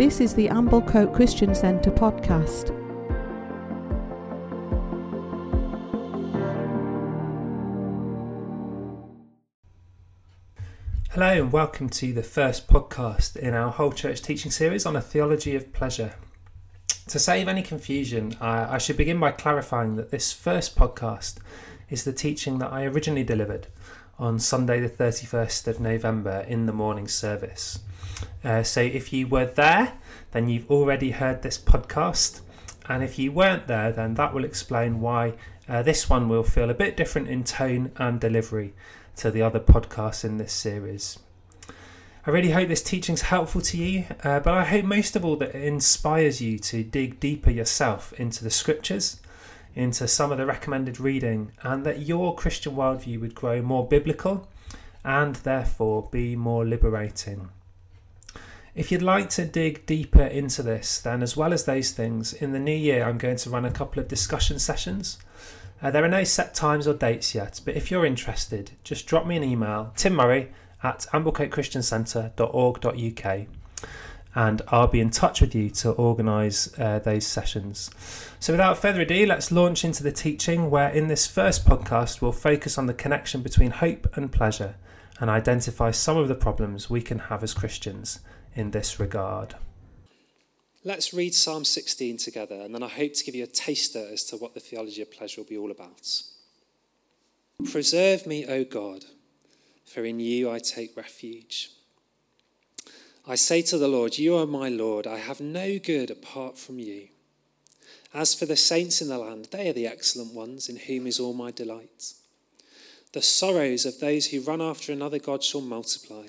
This is the Amblecote Christian Centre podcast. Hello, and welcome to the first podcast in our whole church teaching series on a theology of pleasure. To save any confusion, I, I should begin by clarifying that this first podcast is the teaching that I originally delivered on Sunday, the 31st of November, in the morning service. Uh, so if you were there, then you've already heard this podcast. And if you weren't there, then that will explain why uh, this one will feel a bit different in tone and delivery to the other podcasts in this series. I really hope this teaching is helpful to you, uh, but I hope most of all that it inspires you to dig deeper yourself into the scriptures, into some of the recommended reading, and that your Christian worldview would grow more biblical and therefore be more liberating. If you'd like to dig deeper into this, then as well as those things, in the new year I'm going to run a couple of discussion sessions uh, there are no set times or dates yet, but if you're interested, just drop me an email, Tim Murray at amblecotechristiancentre.org.uk, and I'll be in touch with you to organise uh, those sessions. So, without further ado, let's launch into the teaching where, in this first podcast, we'll focus on the connection between hope and pleasure and identify some of the problems we can have as Christians in this regard. Let's read Psalm 16 together, and then I hope to give you a taster as to what the theology of pleasure will be all about. Preserve me, O God, for in you I take refuge. I say to the Lord, You are my Lord. I have no good apart from you. As for the saints in the land, they are the excellent ones, in whom is all my delight. The sorrows of those who run after another God shall multiply.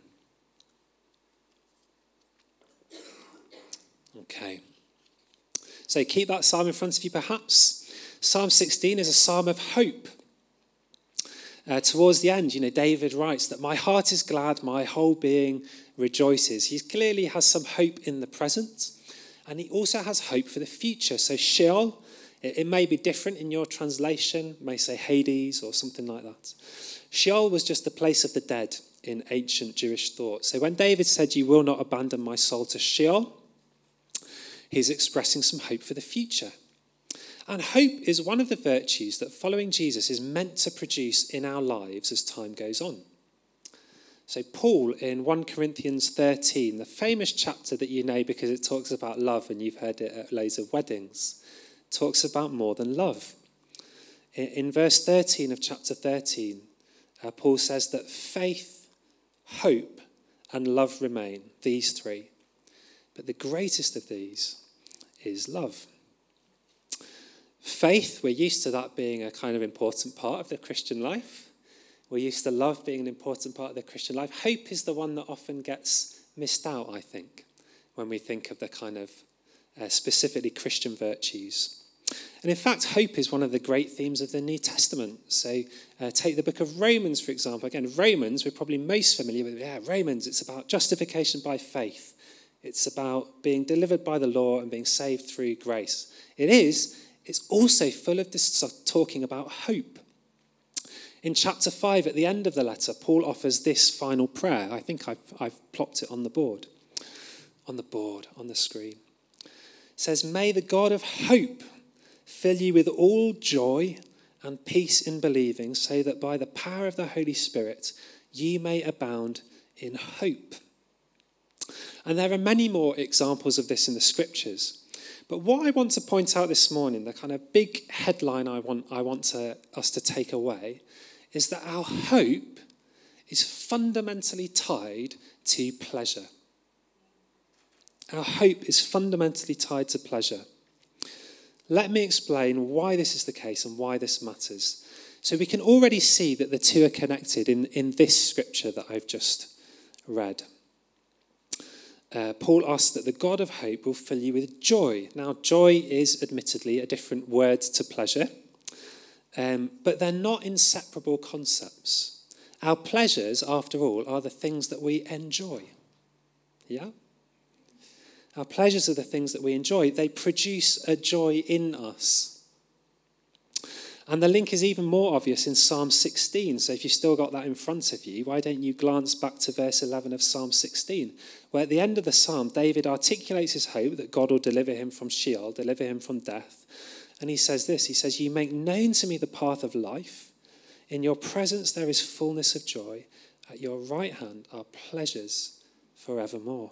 Okay. So keep that psalm in front of you, perhaps. Psalm 16 is a psalm of hope. Uh, towards the end, you know, David writes that my heart is glad, my whole being rejoices. He clearly has some hope in the present, and he also has hope for the future. So Sheol, it, it may be different in your translation, may say Hades or something like that. Sheol was just the place of the dead in ancient Jewish thought. So when David said, You will not abandon my soul to Sheol, he's expressing some hope for the future. And hope is one of the virtues that following Jesus is meant to produce in our lives as time goes on. So, Paul in 1 Corinthians 13, the famous chapter that you know because it talks about love and you've heard it at loads of weddings, talks about more than love. In verse 13 of chapter 13, uh, Paul says that faith, hope, and love remain, these three. But the greatest of these is love. Faith, we're used to that being a kind of important part of the Christian life. We're used to love being an important part of the Christian life. Hope is the one that often gets missed out, I think, when we think of the kind of uh, specifically Christian virtues. And in fact, hope is one of the great themes of the New Testament. So uh, take the book of Romans, for example. Again, Romans, we're probably most familiar with. Yeah, Romans, it's about justification by faith. It's about being delivered by the law and being saved through grace. It is, it's also full of this talking about hope. In chapter 5, at the end of the letter, Paul offers this final prayer. I think I've, I've plopped it on the board. On the board, on the screen. It says, May the God of hope fill you with all joy and peace in believing, so that by the power of the Holy Spirit you may abound in hope And there are many more examples of this in the scriptures. But what I want to point out this morning, the kind of big headline I want, I want to, us to take away, is that our hope is fundamentally tied to pleasure. Our hope is fundamentally tied to pleasure. Let me explain why this is the case and why this matters. So we can already see that the two are connected in, in this scripture that I've just read. Uh, Paul asks that the God of hope will fill you with joy. Now, joy is admittedly a different word to pleasure, um, but they're not inseparable concepts. Our pleasures, after all, are the things that we enjoy. Yeah? Our pleasures are the things that we enjoy. They produce a joy in us. And the link is even more obvious in Psalm 16. So if you've still got that in front of you, why don't you glance back to verse 11 of Psalm 16, where at the end of the psalm, David articulates his hope that God will deliver him from Sheol, deliver him from death. And he says this He says, You make known to me the path of life. In your presence there is fullness of joy. At your right hand are pleasures forevermore.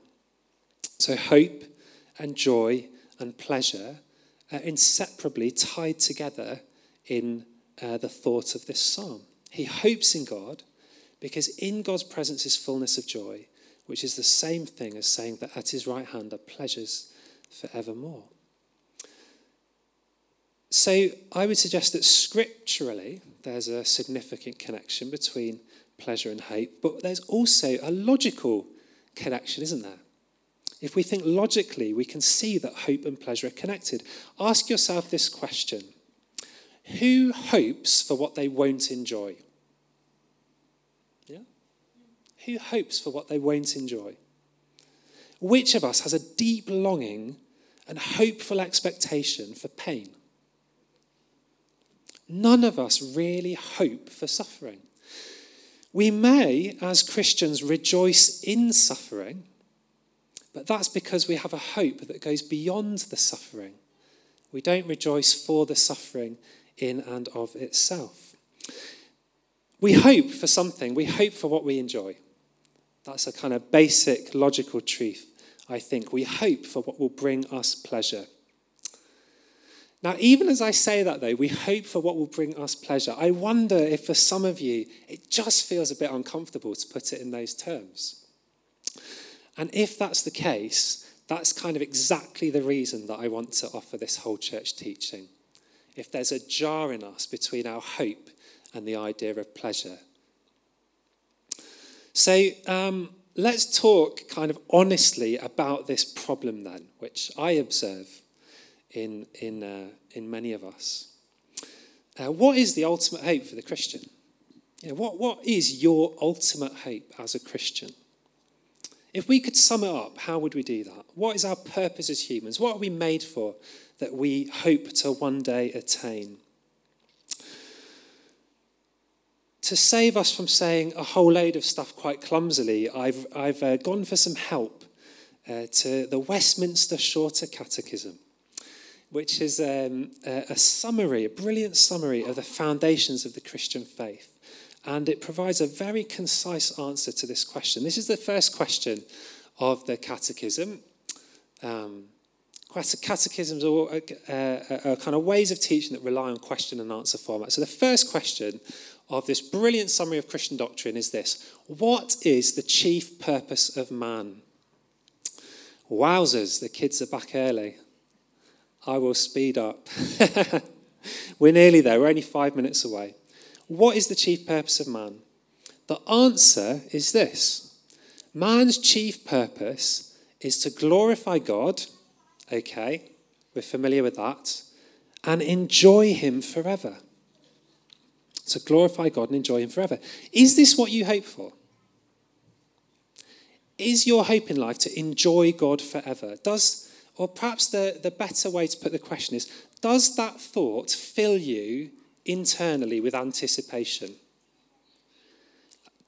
So hope and joy and pleasure are inseparably tied together in uh, the thought of this psalm. He hopes in God because in God's presence is fullness of joy, which is the same thing as saying that at his right hand are pleasures forevermore. So I would suggest that scripturally there's a significant connection between pleasure and hope, but there's also a logical connection, isn't there? If we think logically, we can see that hope and pleasure are connected. Ask yourself this question Who hopes for what they won't enjoy? Yeah? Who hopes for what they won't enjoy? Which of us has a deep longing and hopeful expectation for pain? None of us really hope for suffering. We may, as Christians, rejoice in suffering but that's because we have a hope that goes beyond the suffering. We don't rejoice for the suffering in and of itself. We hope for something, we hope for what we enjoy. That's a kind of basic logical truth, I think. We hope for what will bring us pleasure. Now, even as I say that, though, we hope for what will bring us pleasure. I wonder if for some of you, it just feels a bit uncomfortable to put it in those terms. And if that's the case, that's kind of exactly the reason that I want to offer this whole church teaching. If there's a jar in us between our hope and the idea of pleasure. So um, let's talk kind of honestly about this problem then, which I observe in, in, uh, in many of us. Uh, what is the ultimate hope for the Christian? You know, what, what is your ultimate hope as a Christian? If we could sum it up, how would we do that? What is our purpose as humans? What are we made for that we hope to one day attain? To save us from saying a whole load of stuff quite clumsily, I've, I've uh, gone for some help uh, to the Westminster Shorter Catechism, which is um, a, a summary, a brilliant summary of the foundations of the Christian faith and it provides a very concise answer to this question. This is the first question of the catechism. Um, catechisms are, uh, are, kind of ways of teaching that rely on question and answer format. So the first question of this brilliant summary of Christian doctrine is this What is the chief purpose of man? Wowzers, the kids are back early. I will speed up. We're nearly there, we're only five minutes away. What is the chief purpose of man? The answer is this man's chief purpose is to glorify God, okay, we're familiar with that, and enjoy Him forever. To glorify God and enjoy Him forever. Is this what you hope for? Is your hope in life to enjoy God forever? Does, or perhaps the, the better way to put the question is, does that thought fill you internally with anticipation?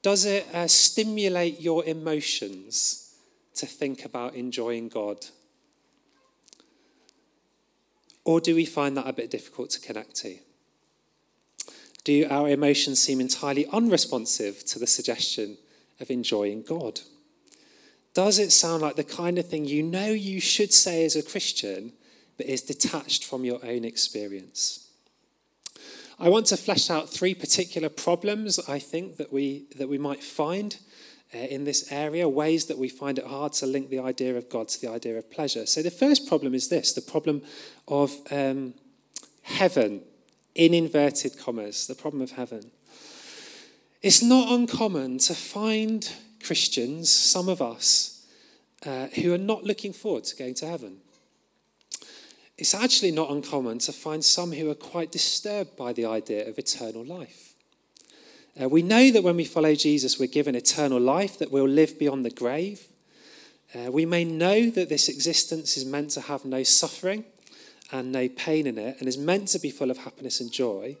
Does it uh, stimulate your emotions to think about enjoying God? Or do we find that a bit difficult to connect to? Do our emotions seem entirely unresponsive to the suggestion of enjoying God? Does it sound like the kind of thing you know you should say as a Christian, but is detached from your own experience? I want to flesh out three particular problems I think that we, that we might find uh, in this area, ways that we find it hard to link the idea of God to the idea of pleasure. So the first problem is this the problem of um, heaven, in inverted commas, the problem of heaven. It's not uncommon to find Christians, some of us, uh, who are not looking forward to going to heaven. It's actually not uncommon to find some who are quite disturbed by the idea of eternal life. Uh, we know that when we follow Jesus, we're given eternal life, that we'll live beyond the grave. Uh, we may know that this existence is meant to have no suffering and no pain in it and is meant to be full of happiness and joy.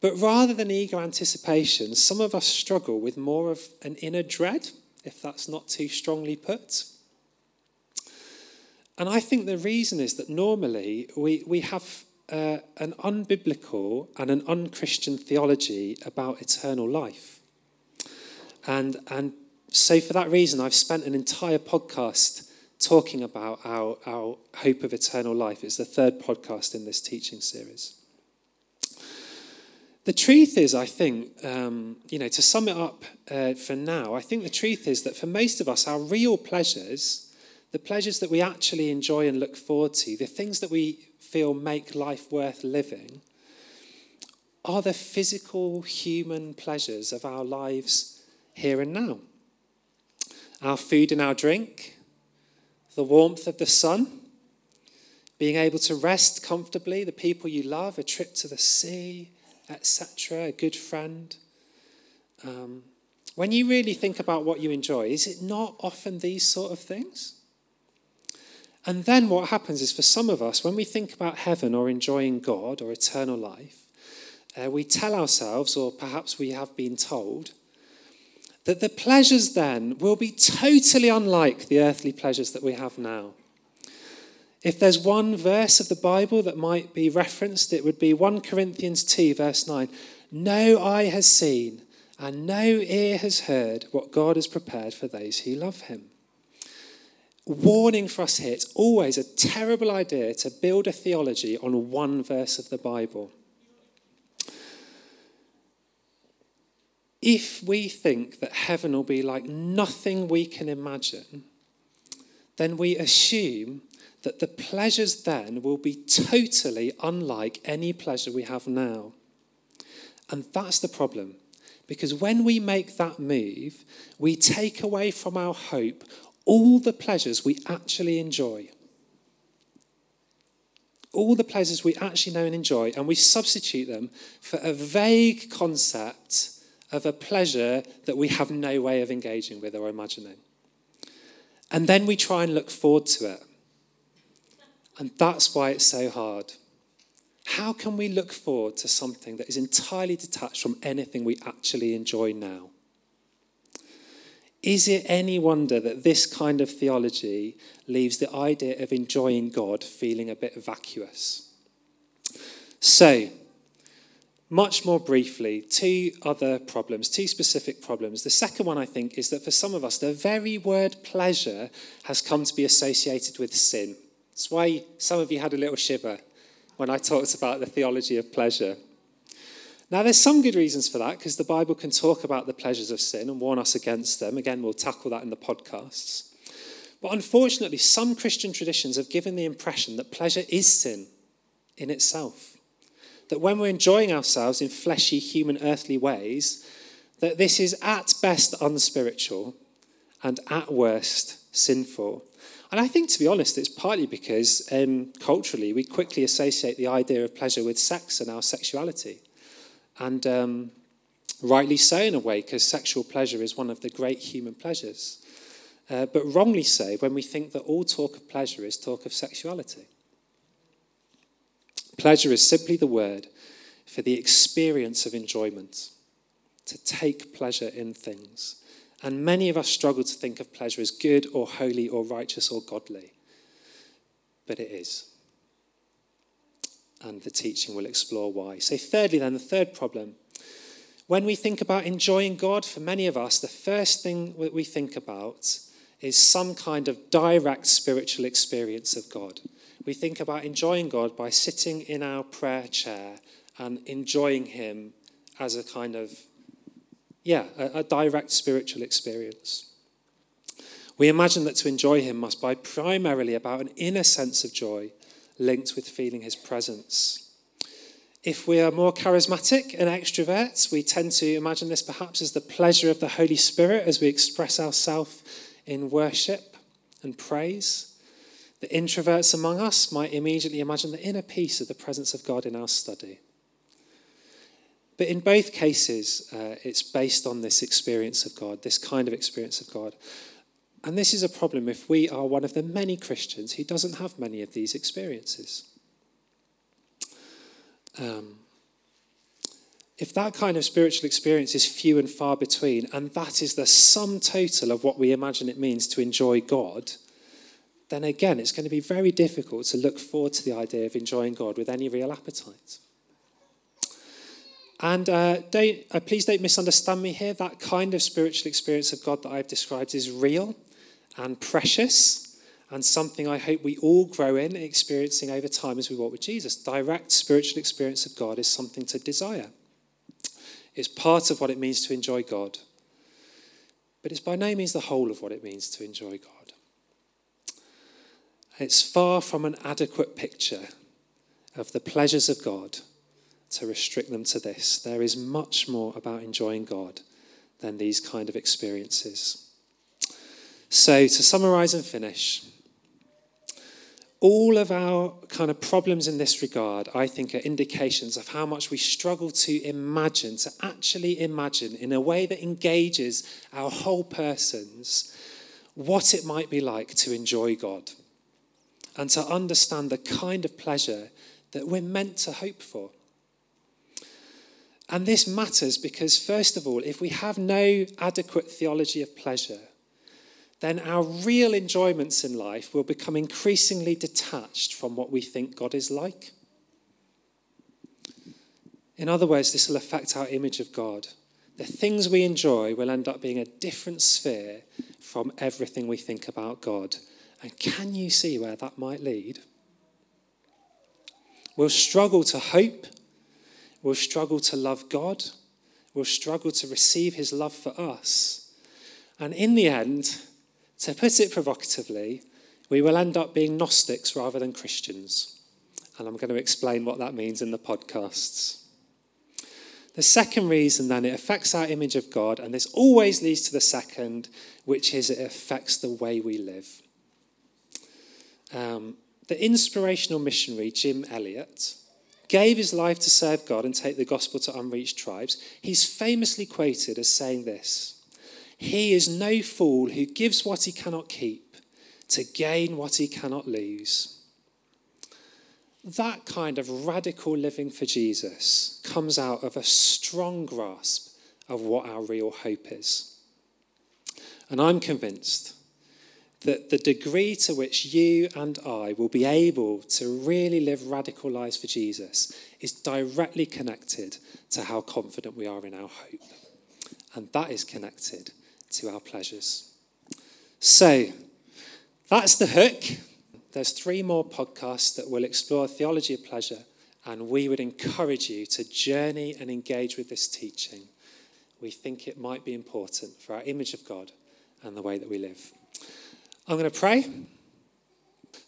But rather than eager anticipation, some of us struggle with more of an inner dread, if that's not too strongly put. And I think the reason is that normally we, we have uh, an unbiblical and an unchristian theology about eternal life. And, and so, for that reason, I've spent an entire podcast talking about our, our hope of eternal life. It's the third podcast in this teaching series. The truth is, I think, um, you know, to sum it up uh, for now, I think the truth is that for most of us, our real pleasures, the pleasures that we actually enjoy and look forward to, the things that we feel make life worth living, are the physical human pleasures of our lives here and now. Our food and our drink, the warmth of the sun, being able to rest comfortably, the people you love, a trip to the sea, etc., a good friend. Um, when you really think about what you enjoy, is it not often these sort of things? And then what happens is for some of us, when we think about heaven or enjoying God or eternal life, uh, we tell ourselves, or perhaps we have been told, that the pleasures then will be totally unlike the earthly pleasures that we have now. If there's one verse of the Bible that might be referenced, it would be 1 Corinthians 2, verse 9. No eye has seen, and no ear has heard what God has prepared for those who love him. Warning for us here it's always a terrible idea to build a theology on one verse of the Bible. If we think that heaven will be like nothing we can imagine, then we assume that the pleasures then will be totally unlike any pleasure we have now. And that's the problem. Because when we make that move, we take away from our hope all the pleasures we actually enjoy. All the pleasures we actually know and enjoy, and we substitute them for a vague concept of a pleasure that we have no way of engaging with or imagining. And then we try and look forward to it. And that's why it's so hard. How can we look forward to something that is entirely detached from anything we actually enjoy now? Is it any wonder that this kind of theology leaves the idea of enjoying God feeling a bit vacuous? So, much more briefly, two other problems, two specific problems. The second one, I think, is that for some of us, the very word pleasure has come to be associated with sin. That's why some of you had a little shiver when I talked about the theology of pleasure. Now, there's some good reasons for that because the Bible can talk about the pleasures of sin and warn us against them. Again, we'll tackle that in the podcasts. But unfortunately, some Christian traditions have given the impression that pleasure is sin in itself. That when we're enjoying ourselves in fleshy, human, earthly ways, that this is at best unspiritual and at worst sinful. And I think, to be honest, it's partly because um, culturally we quickly associate the idea of pleasure with sex and our sexuality. And um, rightly so, in a way, because sexual pleasure is one of the great human pleasures. Uh, but wrongly so when we think that all talk of pleasure is talk of sexuality. Pleasure is simply the word for the experience of enjoyment, to take pleasure in things. And many of us struggle to think of pleasure as good or holy or righteous or godly. But it is. And the teaching will explore why. So, thirdly, then, the third problem. When we think about enjoying God, for many of us, the first thing that we think about is some kind of direct spiritual experience of God. We think about enjoying God by sitting in our prayer chair and enjoying Him as a kind of, yeah, a, a direct spiritual experience. We imagine that to enjoy Him must be primarily about an inner sense of joy linked with feeling His presence. If we are more charismatic and extroverts, we tend to imagine this perhaps as the pleasure of the Holy Spirit as we express ourselves in worship and praise. The introverts among us might immediately imagine the inner peace of the presence of God in our study. But in both cases, uh, it's based on this experience of God, this kind of experience of God. And this is a problem if we are one of the many Christians who doesn't have many of these experiences. Um, if that kind of spiritual experience is few and far between, and that is the sum total of what we imagine it means to enjoy God, then again, it's going to be very difficult to look forward to the idea of enjoying God with any real appetite. And uh, don't, uh, please don't misunderstand me here. That kind of spiritual experience of God that I've described is real and precious and something I hope we all grow in experiencing over time as we walk with Jesus. Direct spiritual experience of God is something to desire. It's part of what it means to enjoy God. But it's by no means the whole of what it means to enjoy God. It's far from an adequate picture of the pleasures of God to restrict them to this. There is much more about enjoying God than these kind of experiences. So, to summarize and finish, all of our kind of problems in this regard, I think, are indications of how much we struggle to imagine, to actually imagine in a way that engages our whole persons what it might be like to enjoy God and to understand the kind of pleasure that we're meant to hope for. And this matters because, first of all, if we have no adequate theology of pleasure, then our real enjoyments in life will become increasingly detached from what we think God is like. In other words, this will affect our image of God. The things we enjoy will end up being a different sphere from everything we think about God. And can you see where that might lead? We'll struggle to hope. We'll struggle to love God. We'll struggle to receive his love for us. And in the end, to put it provocatively, we will end up being Gnostics rather than Christians. And I'm going to explain what that means in the podcasts. The second reason, then, it affects our image of God, and this always leads to the second, which is it affects the way we live. Um, the inspirational missionary Jim Elliot gave his life to serve God and take the gospel to unreached tribes. He's famously quoted as saying this he is no fool who gives what he cannot keep to gain what he cannot lose. That kind of radical living for Jesus comes out of a strong grasp of what our real hope is. And I'm convinced that the degree to which you and I will be able to really live radical lives for Jesus is directly connected to how confident we are in our hope. And that is connected to our pleasures. So, that's the hook. There's three more podcasts that will explore theology of pleasure, and we would encourage you to journey and engage with this teaching. We think it might be important for our image of God and the way that we live. I'm going to pray.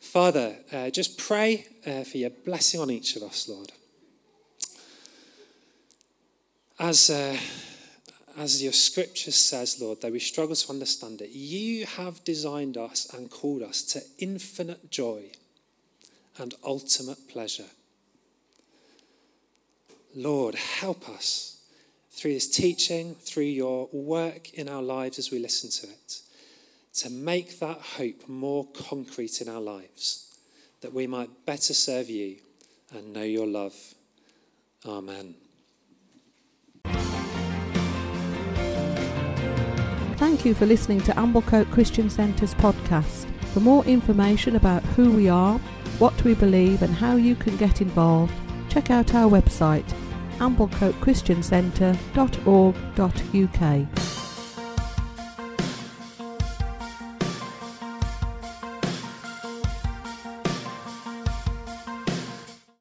Father, uh, just pray uh, for your blessing on each of us, Lord. As uh, as your scripture says, Lord, though we struggle to understand it, you have designed us and called us to infinite joy and ultimate pleasure. Lord, help us through this teaching, through your work in our lives as we listen to it, to make that hope more concrete in our lives, that we might better serve you and know your love. Amen. Thank you for listening to Amblecote Christian Centre's podcast. For more information about who we are, what we believe, and how you can get involved, check out our website amblecotechristiancentre.org.uk.